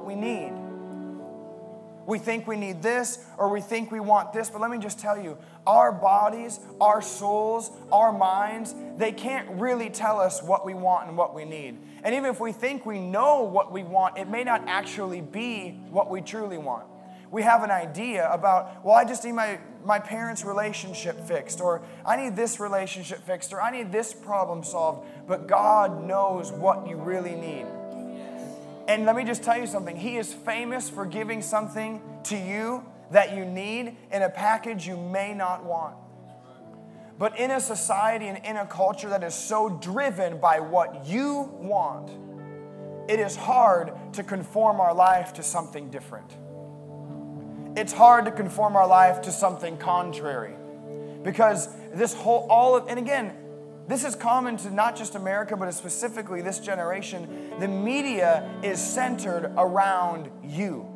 what we need. We think we need this or we think we want this, but let me just tell you our bodies, our souls, our minds, they can't really tell us what we want and what we need. And even if we think we know what we want, it may not actually be what we truly want. We have an idea about, well, I just need my, my parents' relationship fixed, or I need this relationship fixed, or I need this problem solved. But God knows what you really need. And let me just tell you something He is famous for giving something to you that you need in a package you may not want. But in a society and in a culture that is so driven by what you want, it is hard to conform our life to something different. It's hard to conform our life to something contrary. Because this whole, all of, and again, this is common to not just America, but specifically this generation. The media is centered around you.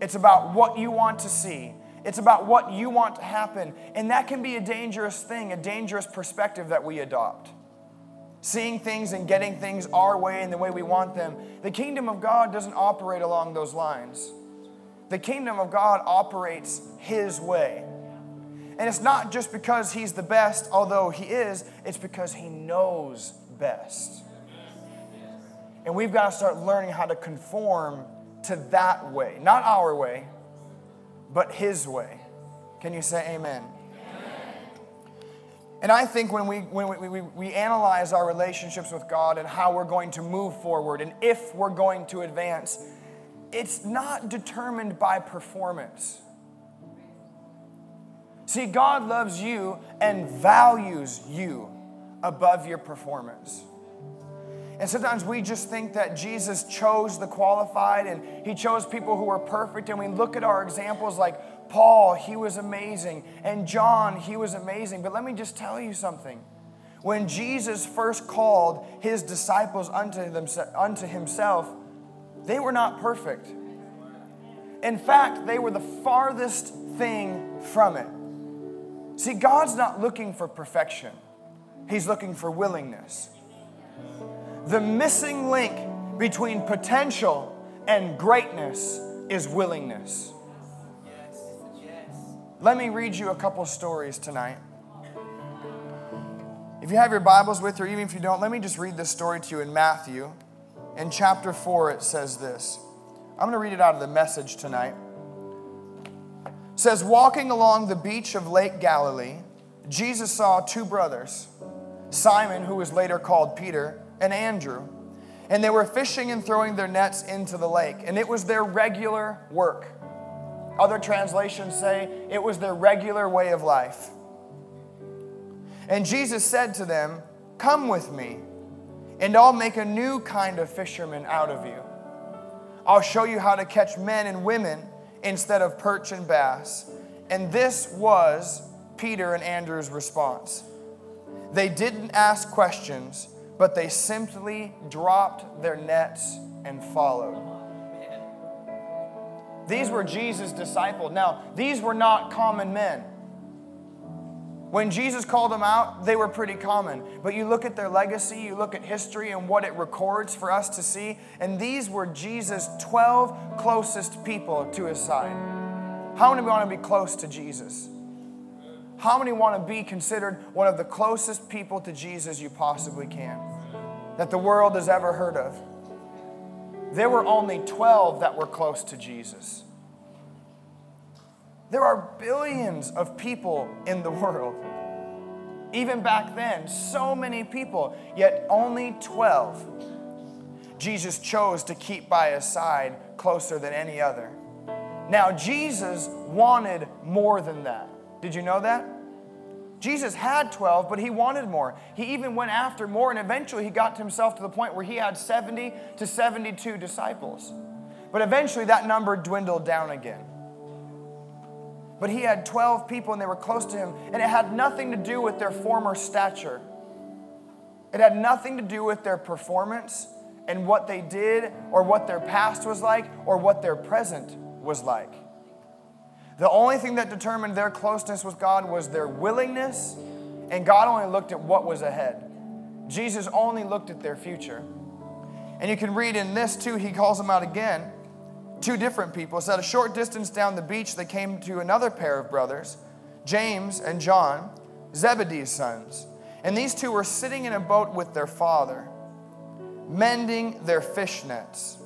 It's about what you want to see, it's about what you want to happen. And that can be a dangerous thing, a dangerous perspective that we adopt. Seeing things and getting things our way and the way we want them. The kingdom of God doesn't operate along those lines. The kingdom of God operates His way. And it's not just because he's the best, although he is, it's because he knows best. And we've got to start learning how to conform to that way. Not our way, but his way. Can you say amen? And I think when we, when we, we, we, analyze our relationships with God and how we're going to move forward and if we're going to advance, it's not determined by performance. See, God loves you and values you above your performance. And sometimes we just think that Jesus chose the qualified and he chose people who were perfect. And we look at our examples like Paul, he was amazing, and John, he was amazing. But let me just tell you something. When Jesus first called his disciples unto, unto himself, they were not perfect. In fact, they were the farthest thing from it. See, God's not looking for perfection, He's looking for willingness. The missing link between potential and greatness is willingness. Let me read you a couple stories tonight. If you have your Bibles with you, or even if you don't, let me just read this story to you in Matthew. In chapter 4, it says this. I'm going to read it out of the message tonight says walking along the beach of Lake Galilee, Jesus saw two brothers, Simon, who was later called Peter, and Andrew. And they were fishing and throwing their nets into the lake, and it was their regular work. Other translations say it was their regular way of life. And Jesus said to them, Come with me, and I'll make a new kind of fisherman out of you. I'll show you how to catch men and women instead of perch and bass. And this was Peter and Andrew's response. They didn't ask questions, but they simply dropped their nets and followed. These were Jesus' disciples. Now, these were not common men. When Jesus called them out, they were pretty common. But you look at their legacy, you look at history and what it records for us to see, and these were Jesus' 12 closest people to his side. How many want to be close to Jesus? How many want to be considered one of the closest people to Jesus you possibly can? That the world has ever heard of. There were only 12 that were close to Jesus. There are billions of people in the world. Even back then, so many people, yet only 12 Jesus chose to keep by his side closer than any other. Now, Jesus wanted more than that. Did you know that? Jesus had 12, but he wanted more. He even went after more, and eventually he got himself to the point where he had 70 to 72 disciples. But eventually that number dwindled down again. But he had 12 people and they were close to him, and it had nothing to do with their former stature. It had nothing to do with their performance and what they did or what their past was like or what their present was like. The only thing that determined their closeness with God was their willingness, and God only looked at what was ahead. Jesus only looked at their future. And you can read in this too, he calls them out again. Two different people. It's at a short distance down the beach, they came to another pair of brothers, James and John, Zebedee's sons. And these two were sitting in a boat with their father, mending their fish nets.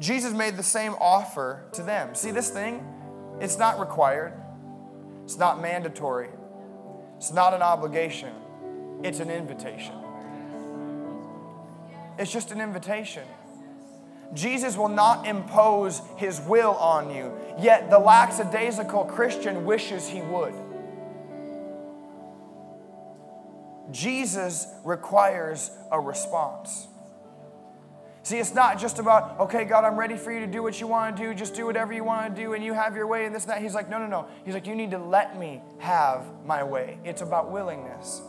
Jesus made the same offer to them. See, this thing, it's not required, it's not mandatory, it's not an obligation, it's an invitation. It's just an invitation. Jesus will not impose his will on you, yet the lackadaisical Christian wishes he would. Jesus requires a response. See, it's not just about, okay, God, I'm ready for you to do what you want to do. Just do whatever you want to do and you have your way and this and that. He's like, no, no, no. He's like, you need to let me have my way. It's about willingness.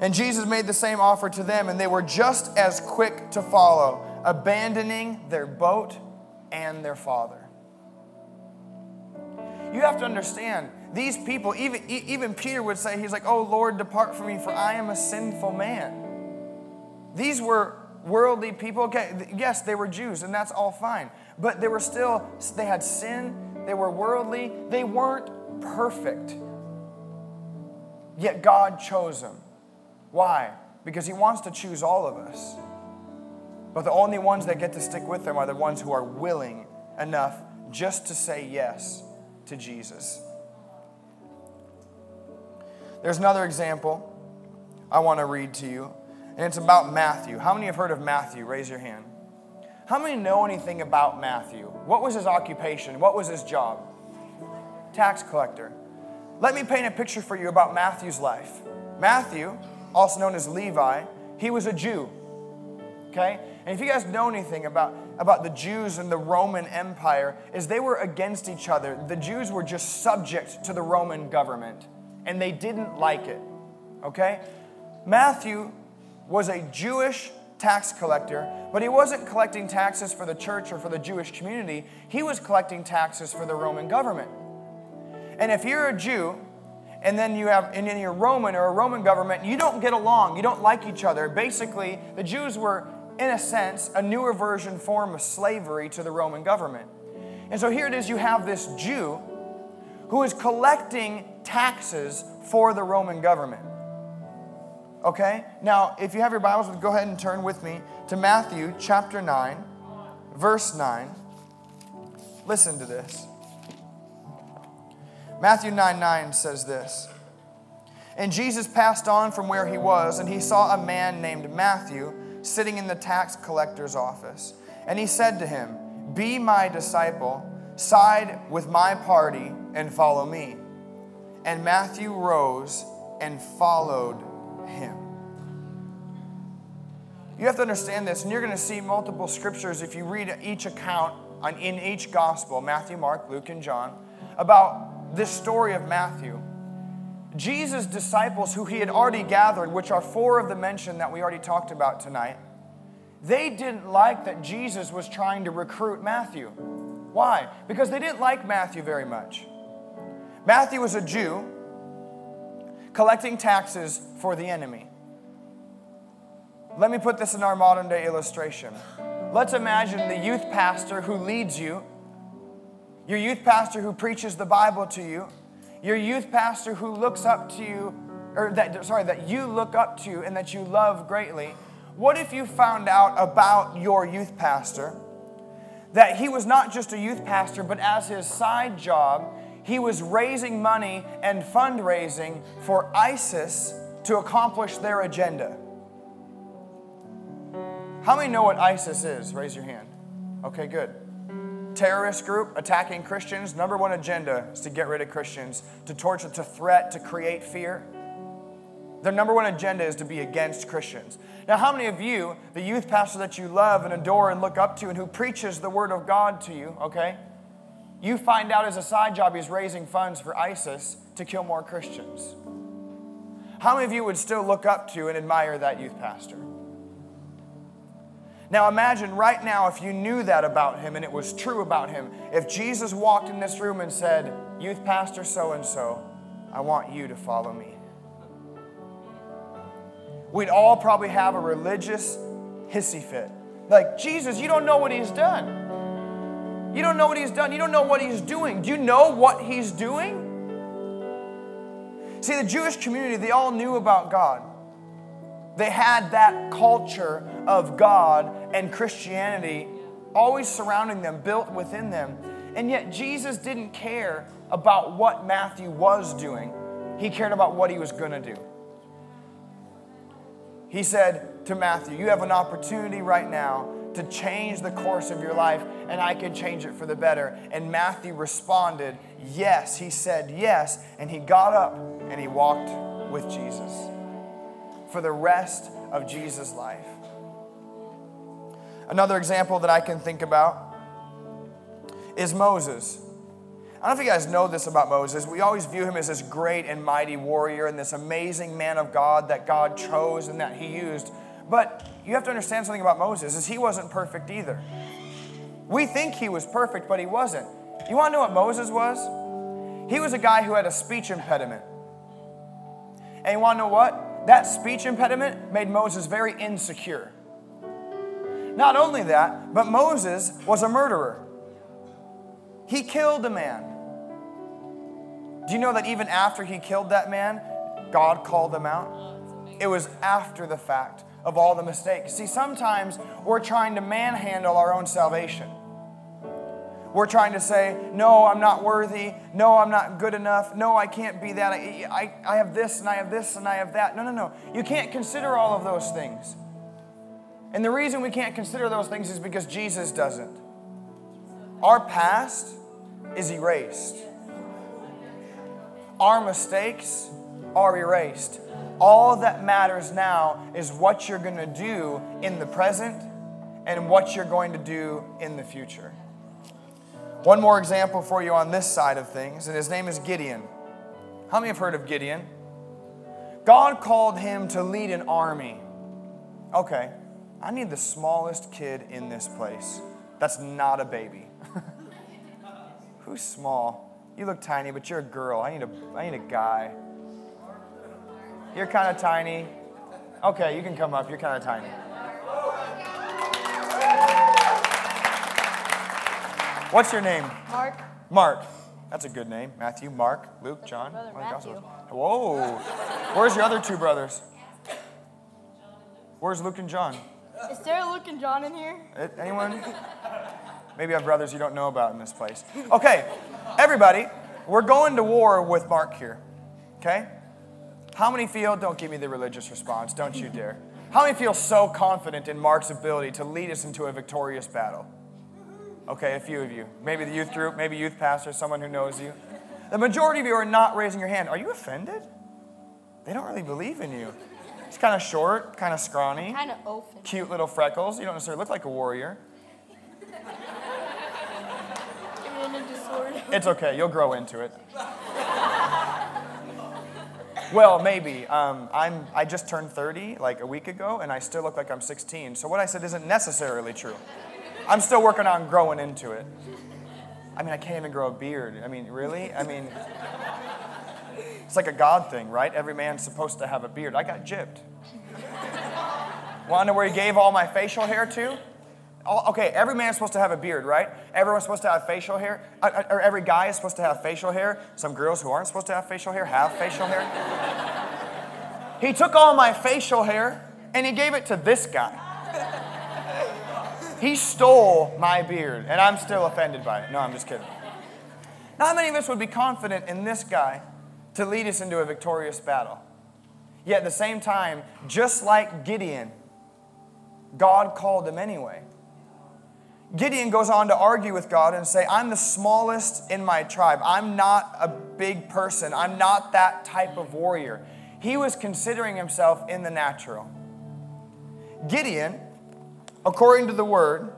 And Jesus made the same offer to them, and they were just as quick to follow, abandoning their boat and their father. You have to understand, these people, even, even Peter would say, He's like, Oh Lord, depart from me, for I am a sinful man. These were worldly people. Okay, yes, they were Jews, and that's all fine. But they were still, they had sin, they were worldly, they weren't perfect. Yet God chose them. Why? Because He wants to choose all of us. But the only ones that get to stick with them are the ones who are willing enough just to say yes to Jesus. There's another example I want to read to you, and it's about Matthew. How many have heard of Matthew? Raise your hand. How many know anything about Matthew? What was his occupation? What was his job? Tax collector. Let me paint a picture for you about Matthew's life. Matthew, also known as Levi, he was a Jew. Okay? And if you guys know anything about, about the Jews and the Roman Empire, is they were against each other. The Jews were just subject to the Roman government, and they didn't like it. Okay? Matthew was a Jewish tax collector, but he wasn't collecting taxes for the church or for the Jewish community. He was collecting taxes for the Roman government. And if you're a Jew, and then you have, and then you're Roman or a Roman government, you don't get along, you don't like each other. Basically, the Jews were in a sense, a newer version form of slavery to the Roman government. And so here it is you have this Jew who is collecting taxes for the Roman government. Okay? Now, if you have your Bibles, go ahead and turn with me to Matthew chapter 9, verse 9. Listen to this. Matthew 9 9 says this. And Jesus passed on from where he was, and he saw a man named Matthew sitting in the tax collector's office. And he said to him, Be my disciple, side with my party, and follow me. And Matthew rose and followed him. You have to understand this, and you're going to see multiple scriptures if you read each account in each gospel Matthew, Mark, Luke, and John about this story of Matthew. Jesus' disciples, who he had already gathered, which are four of the mention that we already talked about tonight, they didn't like that Jesus was trying to recruit Matthew. Why? Because they didn't like Matthew very much. Matthew was a Jew collecting taxes for the enemy. Let me put this in our modern day illustration. Let's imagine the youth pastor who leads you, your youth pastor who preaches the Bible to you, your youth pastor who looks up to you, or that, sorry, that you look up to and that you love greatly. What if you found out about your youth pastor that he was not just a youth pastor, but as his side job, he was raising money and fundraising for ISIS to accomplish their agenda? How many know what ISIS is? Raise your hand. Okay, good terrorist group attacking Christians, number one agenda is to get rid of Christians, to torture, to threat, to create fear. Their number one agenda is to be against Christians. Now, how many of you, the youth pastor that you love and adore and look up to and who preaches the word of God to you, okay, you find out as a side job he's raising funds for ISIS to kill more Christians? How many of you would still look up to and admire that youth pastor? Now imagine right now if you knew that about him and it was true about him. If Jesus walked in this room and said, Youth Pastor so and so, I want you to follow me. We'd all probably have a religious hissy fit. Like, Jesus, you don't know what he's done. You don't know what he's done. You don't know what he's doing. Do you know what he's doing? See, the Jewish community, they all knew about God. They had that culture of God and Christianity always surrounding them, built within them. And yet, Jesus didn't care about what Matthew was doing, he cared about what he was going to do. He said to Matthew, You have an opportunity right now to change the course of your life, and I can change it for the better. And Matthew responded, Yes. He said yes, and he got up and he walked with Jesus for the rest of Jesus' life. Another example that I can think about is Moses. I don't know if you guys know this about Moses. We always view him as this great and mighty warrior and this amazing man of God that God chose and that he used. But you have to understand something about Moses is he wasn't perfect either. We think he was perfect, but he wasn't. You want to know what Moses was? He was a guy who had a speech impediment. And you want to know what? That speech impediment made Moses very insecure. Not only that, but Moses was a murderer. He killed a man. Do you know that even after he killed that man, God called him out? It was after the fact of all the mistakes. See, sometimes we're trying to manhandle our own salvation. We're trying to say, no, I'm not worthy. No, I'm not good enough. No, I can't be that. I, I, I have this and I have this and I have that. No, no, no. You can't consider all of those things. And the reason we can't consider those things is because Jesus doesn't. Our past is erased, our mistakes are erased. All that matters now is what you're going to do in the present and what you're going to do in the future. One more example for you on this side of things, and his name is Gideon. How many have heard of Gideon? God called him to lead an army. Okay, I need the smallest kid in this place. That's not a baby. Who's small? You look tiny, but you're a girl. I need a, I need a guy. You're kind of tiny. Okay, you can come up. You're kind of tiny. What's your name? Mark. Mark. That's a good name. Matthew, Mark, Luke, John. Brother Matthew. Whoa. Where's your other two brothers? Where's Luke and John? Is there Luke and John in here? Eh, Anyone? Maybe I have brothers you don't know about in this place. Okay, everybody, we're going to war with Mark here. Okay? How many feel, don't give me the religious response, don't you dare. How many feel so confident in Mark's ability to lead us into a victorious battle? Okay, a few of you. Maybe the youth group, maybe youth pastor, someone who knows you. The majority of you are not raising your hand. Are you offended? They don't really believe in you. He's kind of short, kind of scrawny, Kind of open. cute little freckles. You don't necessarily look like a warrior. It's okay, you'll grow into it. Well, maybe. Um, I'm, I just turned 30 like a week ago, and I still look like I'm 16. So what I said isn't necessarily true. I'm still working on growing into it. I mean, I can't even grow a beard. I mean, really? I mean, it's like a God thing, right? Every man's supposed to have a beard. I got gypped. Want to know where he gave all my facial hair to? All, okay, every man's supposed to have a beard, right? Everyone's supposed to have facial hair. Uh, Or every guy is supposed to have facial hair. Some girls who aren't supposed to have facial hair have facial hair. he took all my facial hair and he gave it to this guy. He stole my beard, and I'm still offended by it. No, I'm just kidding. Not many of us would be confident in this guy to lead us into a victorious battle. Yet at the same time, just like Gideon, God called him anyway. Gideon goes on to argue with God and say, I'm the smallest in my tribe. I'm not a big person. I'm not that type of warrior. He was considering himself in the natural. Gideon, according to the word,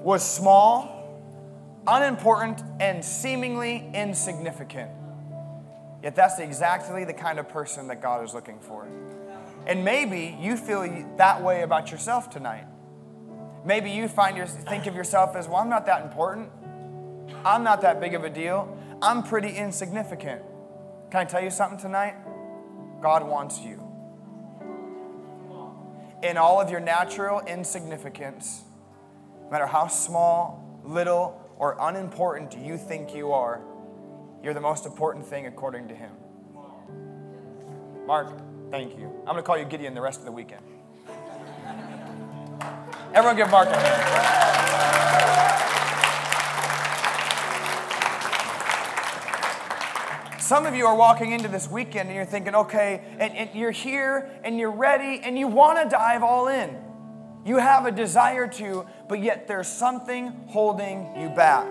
was small, unimportant, and seemingly insignificant. Yet that's exactly the kind of person that God is looking for. And maybe you feel that way about yourself tonight. Maybe you find your, think of yourself as, well, I'm not that important. I'm not that big of a deal. I'm pretty insignificant. Can I tell you something tonight? God wants you. in all of your natural insignificance, no matter how small, little, or unimportant you think you are, you're the most important thing according to Him. Mark, thank you. I'm going to call you Gideon the rest of the weekend. Everyone give Mark a hand. Some of you are walking into this weekend and you're thinking, okay, and, and you're here and you're ready and you want to dive all in. You have a desire to, but yet there's something holding you back.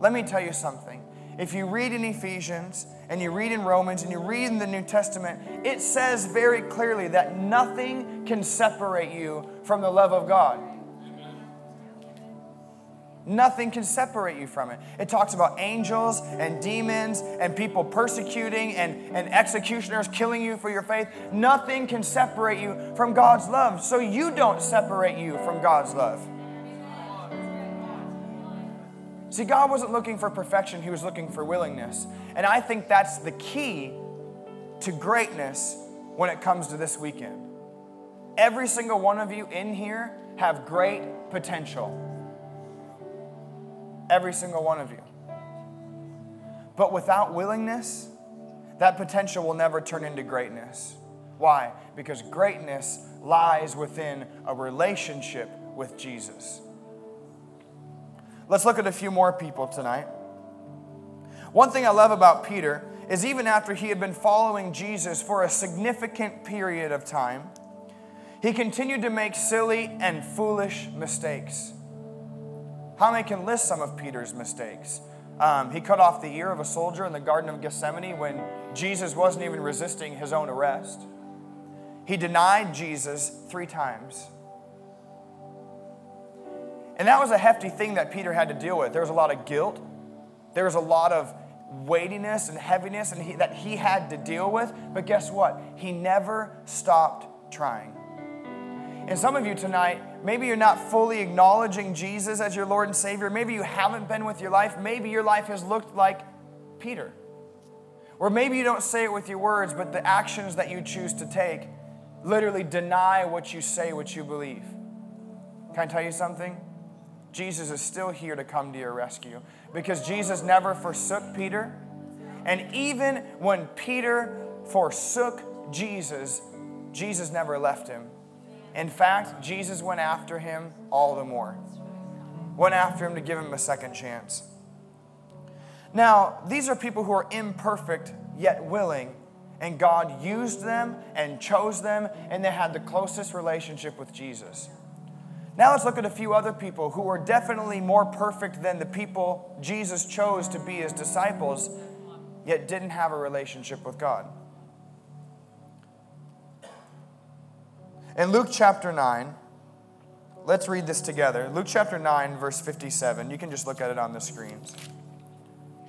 Let me tell you something. If you read in Ephesians and you read in Romans and you read in the New Testament, it says very clearly that nothing can separate you from the love of God. Nothing can separate you from it. It talks about angels and demons and people persecuting and, and executioners killing you for your faith. Nothing can separate you from God's love. So you don't separate you from God's love. See, God wasn't looking for perfection, He was looking for willingness. And I think that's the key to greatness when it comes to this weekend. Every single one of you in here have great potential. Every single one of you. But without willingness, that potential will never turn into greatness. Why? Because greatness lies within a relationship with Jesus. Let's look at a few more people tonight. One thing I love about Peter is even after he had been following Jesus for a significant period of time, he continued to make silly and foolish mistakes. How many can list some of Peter's mistakes? Um, he cut off the ear of a soldier in the Garden of Gethsemane when Jesus wasn't even resisting his own arrest. He denied Jesus three times. And that was a hefty thing that Peter had to deal with. There was a lot of guilt, there was a lot of weightiness and heaviness and he, that he had to deal with. But guess what? He never stopped trying. And some of you tonight, maybe you're not fully acknowledging Jesus as your Lord and Savior. Maybe you haven't been with your life. Maybe your life has looked like Peter. Or maybe you don't say it with your words, but the actions that you choose to take literally deny what you say, what you believe. Can I tell you something? Jesus is still here to come to your rescue because Jesus never forsook Peter. And even when Peter forsook Jesus, Jesus never left him. In fact, Jesus went after him all the more. Went after him to give him a second chance. Now, these are people who are imperfect yet willing, and God used them and chose them, and they had the closest relationship with Jesus. Now, let's look at a few other people who were definitely more perfect than the people Jesus chose to be his disciples, yet didn't have a relationship with God. In Luke chapter 9, let's read this together. Luke chapter 9, verse 57. You can just look at it on the screens.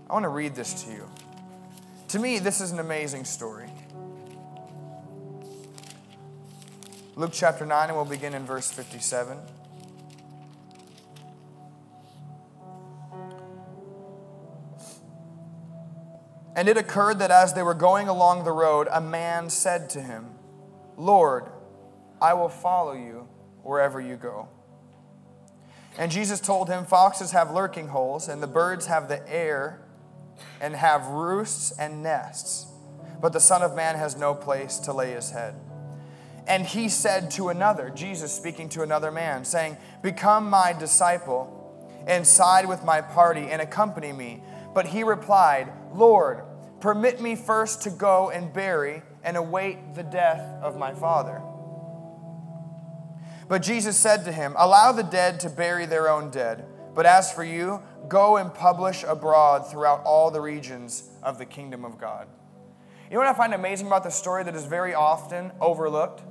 I want to read this to you. To me, this is an amazing story. Luke chapter 9, and we'll begin in verse 57. And it occurred that as they were going along the road, a man said to him, Lord, I will follow you wherever you go. And Jesus told him, Foxes have lurking holes, and the birds have the air, and have roosts and nests, but the Son of Man has no place to lay his head. And he said to another, Jesus speaking to another man, saying, Become my disciple, and side with my party, and accompany me. But he replied, Lord, permit me first to go and bury and await the death of my father. But Jesus said to him, Allow the dead to bury their own dead. But as for you, go and publish abroad throughout all the regions of the kingdom of God. You know what I find amazing about this story that is very often overlooked?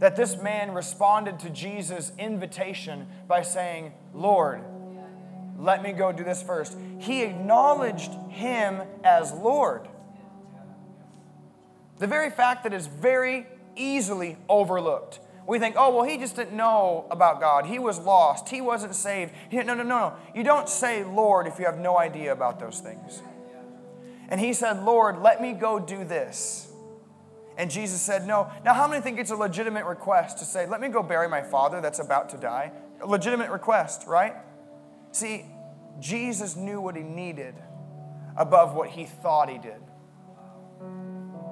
That this man responded to Jesus' invitation by saying, Lord, let me go do this first. He acknowledged him as Lord. The very fact that is very easily overlooked we think, oh, well, he just didn't know about God. He was lost. He wasn't saved. He, no, no, no, no. You don't say Lord if you have no idea about those things. And he said, Lord, let me go do this. And Jesus said, No. Now, how many think it's a legitimate request to say, Let me go bury my father that's about to die? A legitimate request, right? See, Jesus knew what he needed above what he thought he did.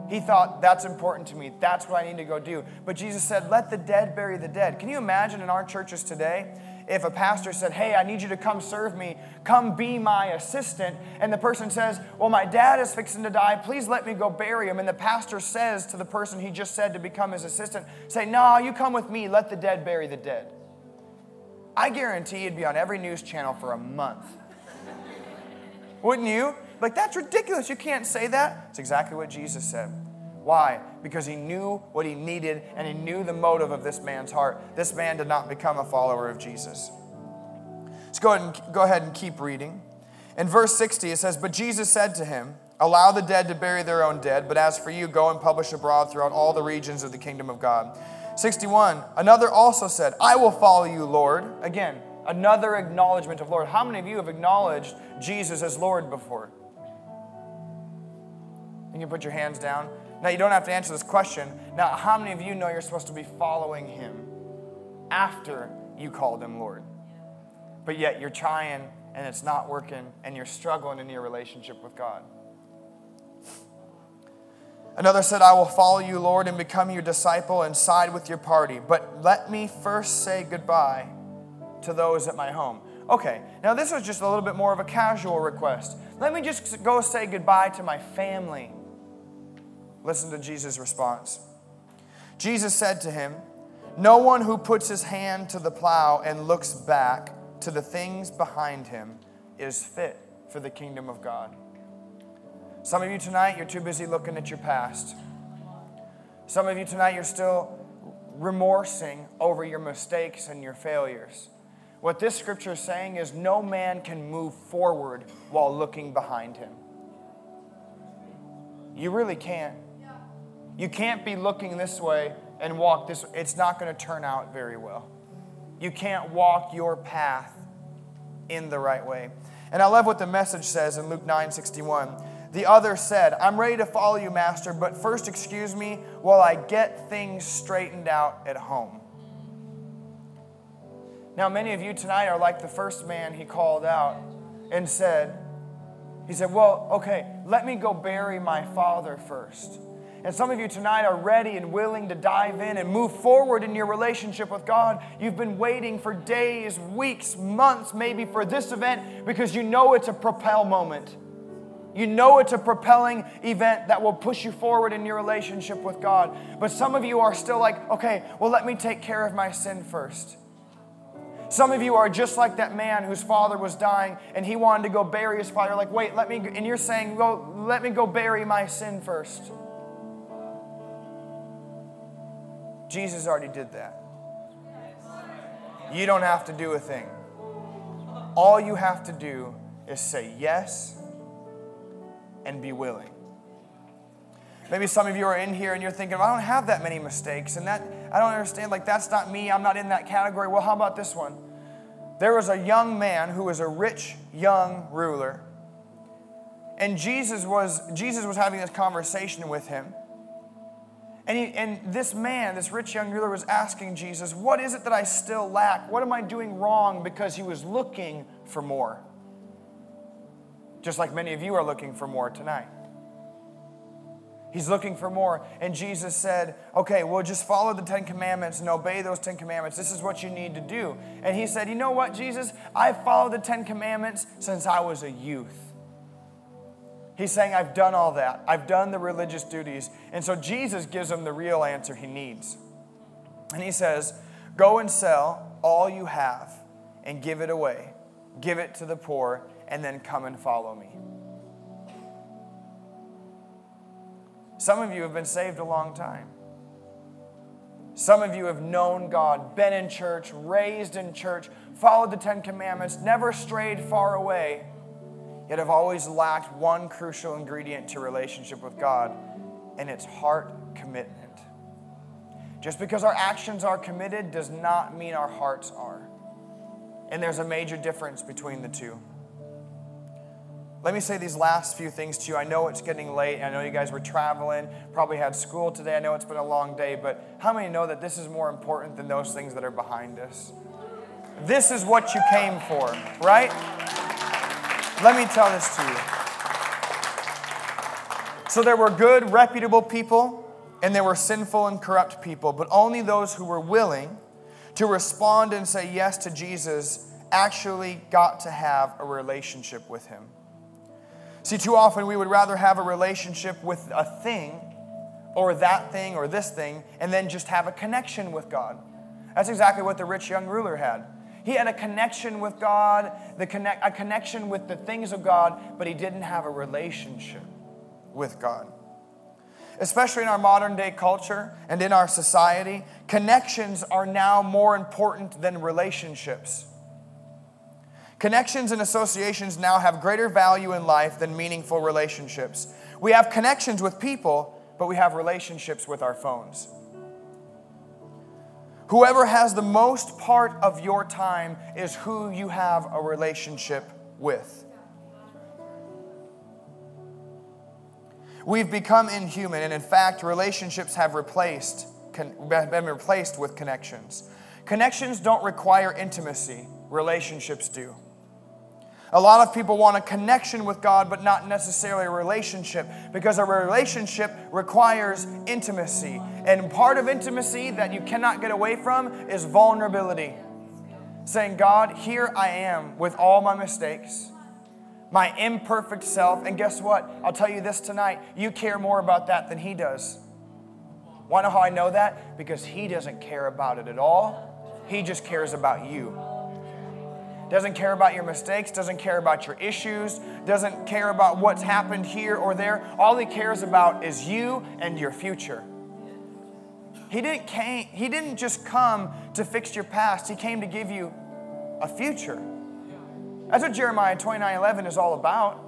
He thought, that's important to me. That's what I need to go do. But Jesus said, let the dead bury the dead. Can you imagine in our churches today if a pastor said, Hey, I need you to come serve me, come be my assistant, and the person says, Well, my dad is fixing to die, please let me go bury him. And the pastor says to the person he just said to become his assistant, Say, No, you come with me, let the dead bury the dead. I guarantee you'd be on every news channel for a month. Wouldn't you? Like, that's ridiculous. You can't say that. It's exactly what Jesus said. Why? Because he knew what he needed and he knew the motive of this man's heart. This man did not become a follower of Jesus. Let's go ahead and, go ahead and keep reading. In verse 60, it says, But Jesus said to him, Allow the dead to bury their own dead, but as for you, go and publish abroad throughout all the regions of the kingdom of God. 61, another also said, I will follow you, Lord. Again, another acknowledgement of Lord. How many of you have acknowledged Jesus as Lord before? Can you can put your hands down. Now, you don't have to answer this question. Now, how many of you know you're supposed to be following him after you called him Lord? But yet you're trying and it's not working and you're struggling in your relationship with God. Another said, I will follow you, Lord, and become your disciple and side with your party. But let me first say goodbye to those at my home. Okay, now this was just a little bit more of a casual request. Let me just go say goodbye to my family Listen to Jesus' response. Jesus said to him, No one who puts his hand to the plow and looks back to the things behind him is fit for the kingdom of God. Some of you tonight, you're too busy looking at your past. Some of you tonight, you're still remorsing over your mistakes and your failures. What this scripture is saying is no man can move forward while looking behind him. You really can't. You can't be looking this way and walk this way. It's not going to turn out very well. You can't walk your path in the right way. And I love what the message says in Luke 9 61. The other said, I'm ready to follow you, Master, but first excuse me while I get things straightened out at home. Now, many of you tonight are like the first man he called out and said, He said, Well, okay, let me go bury my father first. And some of you tonight are ready and willing to dive in and move forward in your relationship with God. You've been waiting for days, weeks, months, maybe for this event because you know it's a propel moment. You know it's a propelling event that will push you forward in your relationship with God. But some of you are still like, okay, well, let me take care of my sin first. Some of you are just like that man whose father was dying and he wanted to go bury his father. Like, wait, let me, and you're saying, well, let me go bury my sin first. Jesus already did that. You don't have to do a thing. All you have to do is say yes and be willing. Maybe some of you are in here and you're thinking, well, I don't have that many mistakes, and that I don't understand. Like, that's not me. I'm not in that category. Well, how about this one? There was a young man who was a rich young ruler, and Jesus was Jesus was having this conversation with him. And, he, and this man, this rich young ruler, was asking Jesus, What is it that I still lack? What am I doing wrong? Because he was looking for more. Just like many of you are looking for more tonight. He's looking for more. And Jesus said, Okay, well, just follow the Ten Commandments and obey those Ten Commandments. This is what you need to do. And he said, You know what, Jesus? I've followed the Ten Commandments since I was a youth. He's saying, I've done all that. I've done the religious duties. And so Jesus gives him the real answer he needs. And he says, Go and sell all you have and give it away. Give it to the poor, and then come and follow me. Some of you have been saved a long time. Some of you have known God, been in church, raised in church, followed the Ten Commandments, never strayed far away yet have always lacked one crucial ingredient to relationship with God, and it's heart commitment. Just because our actions are committed does not mean our hearts are. And there's a major difference between the two. Let me say these last few things to you. I know it's getting late. I know you guys were traveling, probably had school today. I know it's been a long day, but how many know that this is more important than those things that are behind us? This is what you came for, right? Let me tell this to you. So there were good, reputable people, and there were sinful and corrupt people, but only those who were willing to respond and say yes to Jesus actually got to have a relationship with him. See, too often we would rather have a relationship with a thing or that thing or this thing and then just have a connection with God. That's exactly what the rich young ruler had. He had a connection with God, the connect, a connection with the things of God, but he didn't have a relationship with God. Especially in our modern day culture and in our society, connections are now more important than relationships. Connections and associations now have greater value in life than meaningful relationships. We have connections with people, but we have relationships with our phones. Whoever has the most part of your time is who you have a relationship with. We've become inhuman, and in fact, relationships have replaced, been replaced with connections. Connections don't require intimacy, relationships do. A lot of people want a connection with God, but not necessarily a relationship, because a relationship requires intimacy. And part of intimacy that you cannot get away from is vulnerability. Saying, God, here I am with all my mistakes, my imperfect self. And guess what? I'll tell you this tonight you care more about that than He does. Want to know how I know that? Because He doesn't care about it at all, He just cares about you doesn't care about your mistakes, doesn't care about your issues, doesn't care about what's happened here or there. All he cares about is you and your future. He didn't, came, he didn't just come to fix your past, he came to give you a future. That's what Jeremiah 29 11 is all about.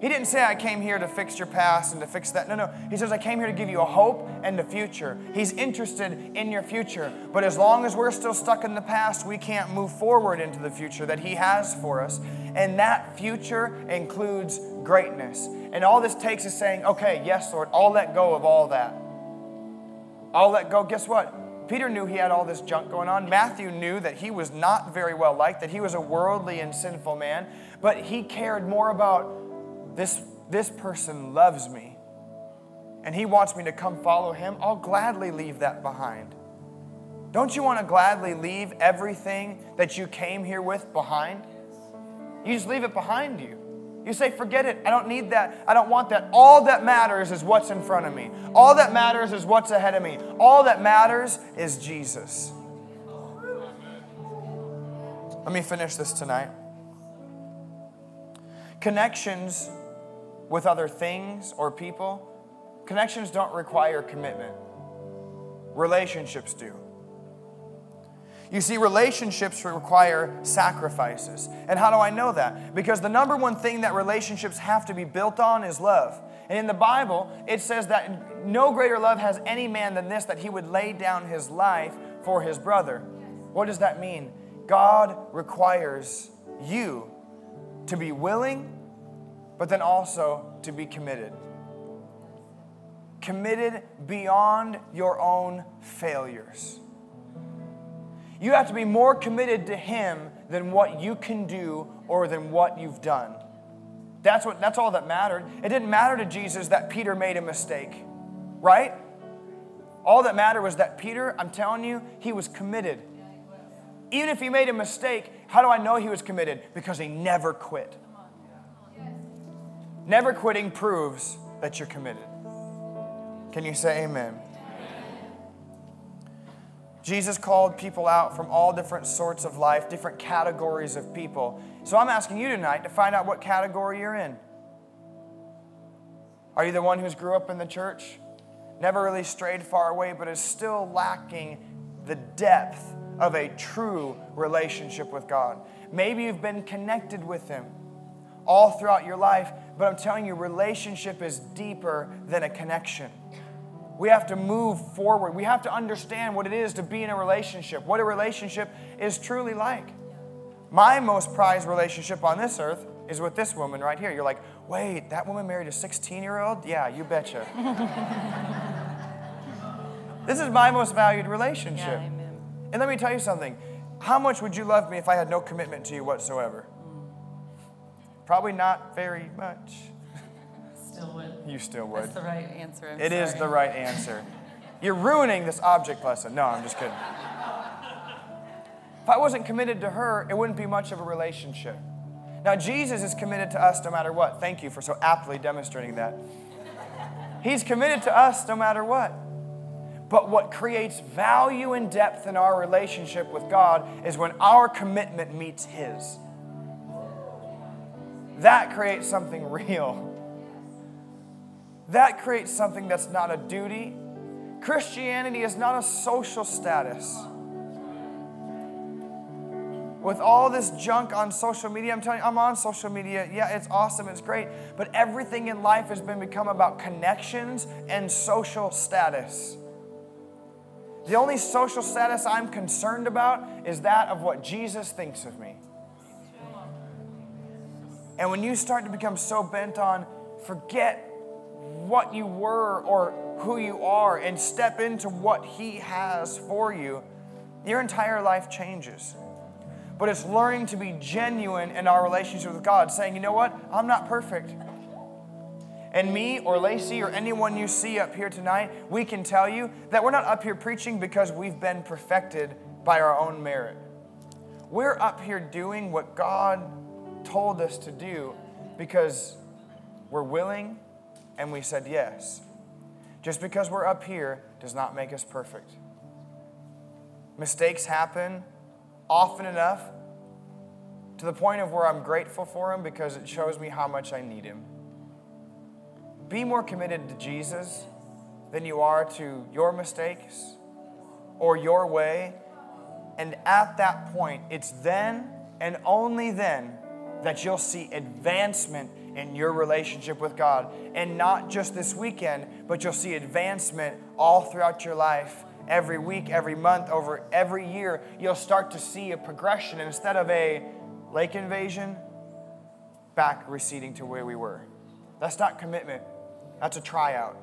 He didn't say, I came here to fix your past and to fix that. No, no. He says, I came here to give you a hope and a future. He's interested in your future. But as long as we're still stuck in the past, we can't move forward into the future that He has for us. And that future includes greatness. And all this takes is saying, okay, yes, Lord, I'll let go of all that. I'll let go. Guess what? Peter knew he had all this junk going on. Matthew knew that he was not very well liked, that he was a worldly and sinful man, but he cared more about this, this person loves me and he wants me to come follow him, I'll gladly leave that behind. Don't you want to gladly leave everything that you came here with behind? You just leave it behind you. You say, forget it. I don't need that. I don't want that. All that matters is what's in front of me. All that matters is what's ahead of me. All that matters is Jesus. Let me finish this tonight. Connections with other things or people, connections don't require commitment. Relationships do. You see, relationships require sacrifices. And how do I know that? Because the number one thing that relationships have to be built on is love. And in the Bible, it says that no greater love has any man than this, that he would lay down his life for his brother. What does that mean? God requires you to be willing but then also to be committed. Committed beyond your own failures. You have to be more committed to Him than what you can do or than what you've done. That's, what, that's all that mattered. It didn't matter to Jesus that Peter made a mistake, right? All that mattered was that Peter, I'm telling you, he was committed. Even if he made a mistake, how do I know he was committed? Because he never quit. Never quitting proves that you're committed. Can you say amen? Jesus called people out from all different sorts of life, different categories of people. So I'm asking you tonight to find out what category you're in. Are you the one who's grew up in the church, never really strayed far away, but is still lacking the depth of a true relationship with God? Maybe you've been connected with Him all throughout your life, but I'm telling you, relationship is deeper than a connection. We have to move forward. We have to understand what it is to be in a relationship, what a relationship is truly like. My most prized relationship on this earth is with this woman right here. You're like, wait, that woman married a 16 year old? Yeah, you betcha. this is my most valued relationship. Yeah. And let me tell you something. How much would you love me if I had no commitment to you whatsoever? Probably not very much. Still would. You still would. That's the right answer. I'm It is sorry. the right answer. You're ruining this object lesson. No, I'm just kidding. If I wasn't committed to her, it wouldn't be much of a relationship. Now, Jesus is committed to us no matter what. Thank you for so aptly demonstrating that. He's committed to us no matter what. But what creates value and depth in our relationship with God is when our commitment meets His. That creates something real. That creates something that's not a duty. Christianity is not a social status. With all this junk on social media, I'm telling you, I'm on social media. Yeah, it's awesome, it's great. But everything in life has been become about connections and social status. The only social status I'm concerned about is that of what Jesus thinks of me. And when you start to become so bent on forget what you were or who you are and step into what He has for you, your entire life changes. But it's learning to be genuine in our relationship with God, saying, you know what? I'm not perfect. And me or Lacey or anyone you see up here tonight, we can tell you that we're not up here preaching because we've been perfected by our own merit. We're up here doing what God told us to do because we're willing and we said yes. Just because we're up here does not make us perfect. Mistakes happen often enough to the point of where I'm grateful for them because it shows me how much I need Him. Be more committed to Jesus than you are to your mistakes or your way. And at that point, it's then and only then that you'll see advancement in your relationship with God. And not just this weekend, but you'll see advancement all throughout your life. Every week, every month, over every year, you'll start to see a progression instead of a lake invasion, back receding to where we were. That's not commitment, that's a tryout.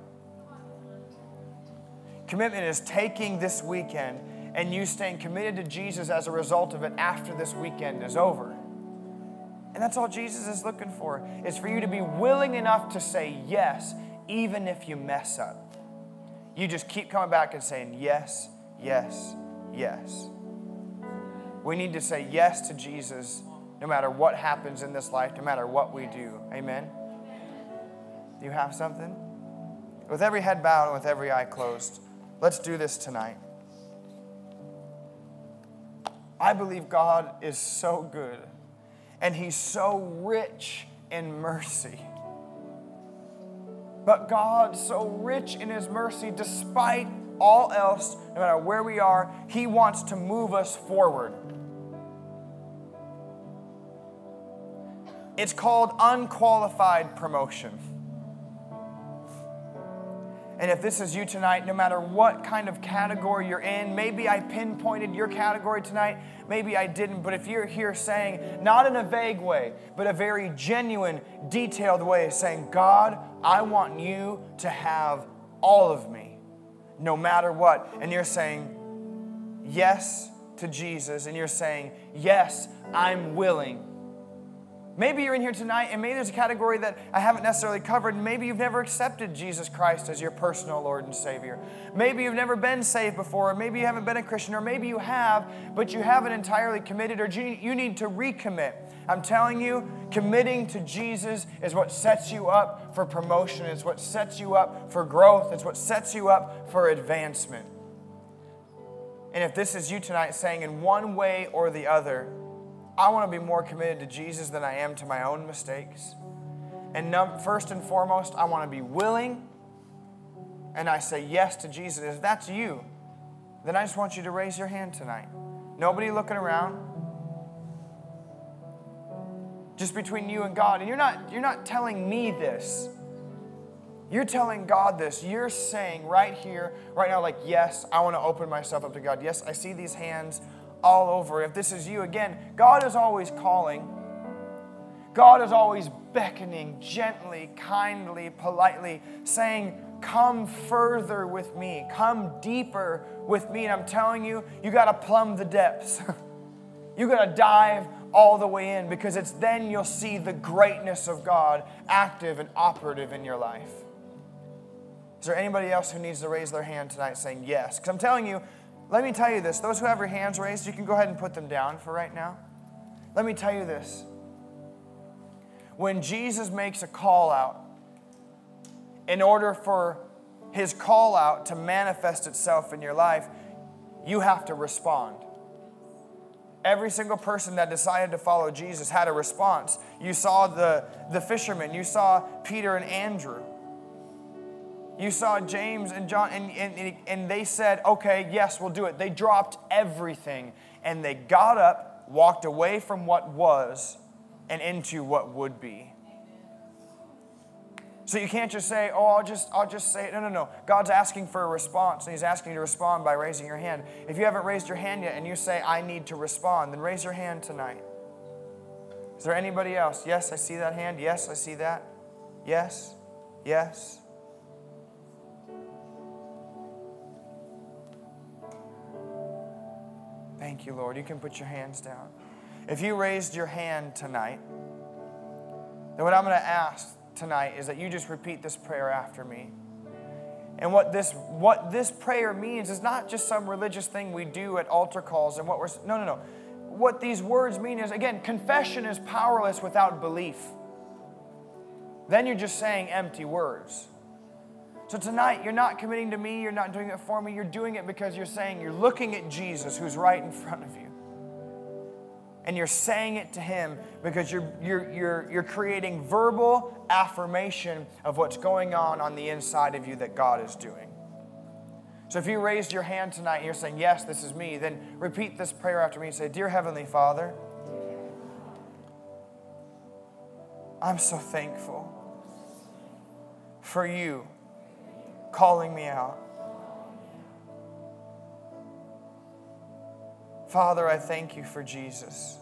Commitment is taking this weekend and you staying committed to Jesus as a result of it after this weekend is over. And that's all Jesus is looking for, is for you to be willing enough to say yes, even if you mess up. You just keep coming back and saying yes, yes, yes. We need to say yes to Jesus no matter what happens in this life, no matter what we do. Amen? Do you have something? With every head bowed and with every eye closed, let's do this tonight. I believe God is so good and He's so rich in mercy. But God, so rich in His mercy, despite all else, no matter where we are, He wants to move us forward. It's called unqualified promotion. And if this is you tonight, no matter what kind of category you're in, maybe I pinpointed your category tonight, maybe I didn't, but if you're here saying, not in a vague way, but a very genuine, detailed way, saying, God, I want you to have all of me, no matter what, and you're saying yes to Jesus, and you're saying, yes, I'm willing. Maybe you're in here tonight, and maybe there's a category that I haven't necessarily covered. Maybe you've never accepted Jesus Christ as your personal Lord and Savior. Maybe you've never been saved before, or maybe you haven't been a Christian, or maybe you have, but you haven't entirely committed, or you need to recommit. I'm telling you, committing to Jesus is what sets you up for promotion, it's what sets you up for growth, it's what sets you up for advancement. And if this is you tonight saying, in one way or the other, I want to be more committed to Jesus than I am to my own mistakes. And num- first and foremost, I want to be willing and I say yes to Jesus. If that's you, then I just want you to raise your hand tonight. Nobody looking around. Just between you and God. And you're not, you're not telling me this. You're telling God this. You're saying right here, right now, like, yes, I want to open myself up to God. Yes, I see these hands all over. If this is you, again, God is always calling. God is always beckoning gently, kindly, politely, saying, Come further with me, come deeper with me. And I'm telling you, you got to plumb the depths. you got to dive all the way in because it's then you'll see the greatness of God active and operative in your life. Is there anybody else who needs to raise their hand tonight saying yes? Because I'm telling you, let me tell you this those who have your hands raised, you can go ahead and put them down for right now. Let me tell you this. When Jesus makes a call out, in order for his call out to manifest itself in your life, you have to respond. Every single person that decided to follow Jesus had a response. You saw the, the fishermen, you saw Peter and Andrew. You saw James and John, and, and, and they said, okay, yes, we'll do it. They dropped everything and they got up, walked away from what was, and into what would be. So you can't just say, "Oh, I'll just I'll just say it." No, no, no. God's asking for a response, and He's asking you to respond by raising your hand. If you haven't raised your hand yet, and you say, "I need to respond," then raise your hand tonight. Is there anybody else? Yes, I see that hand. Yes, I see that. Yes, yes. Thank you, Lord. You can put your hands down. If you raised your hand tonight, then what I'm going to ask tonight is that you just repeat this prayer after me. And what this what this prayer means is not just some religious thing we do at altar calls and what we're no no no. What these words mean is again, confession is powerless without belief. Then you're just saying empty words. So tonight, you're not committing to me, you're not doing it for me, you're doing it because you're saying, you're looking at Jesus who's right in front of you. And you're saying it to him because you're, you're, you're, you're creating verbal affirmation of what's going on on the inside of you that God is doing. So if you raised your hand tonight and you're saying, Yes, this is me, then repeat this prayer after me and say, Dear Heavenly Father, I'm so thankful for you calling me out. Father, I thank you for Jesus.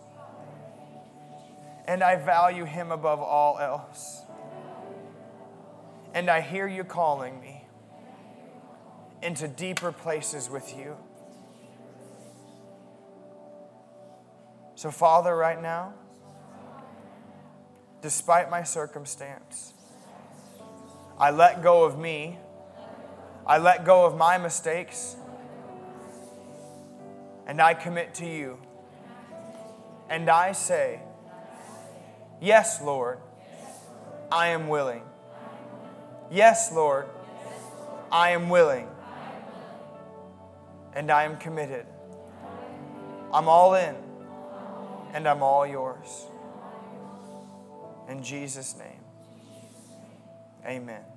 And I value him above all else. And I hear you calling me into deeper places with you. So, Father, right now, despite my circumstance, I let go of me I let go of my mistakes and I commit to you. And I say, Yes, Lord, I am willing. Yes, Lord, I am willing. And I am committed. I'm all in and I'm all yours. In Jesus' name, amen.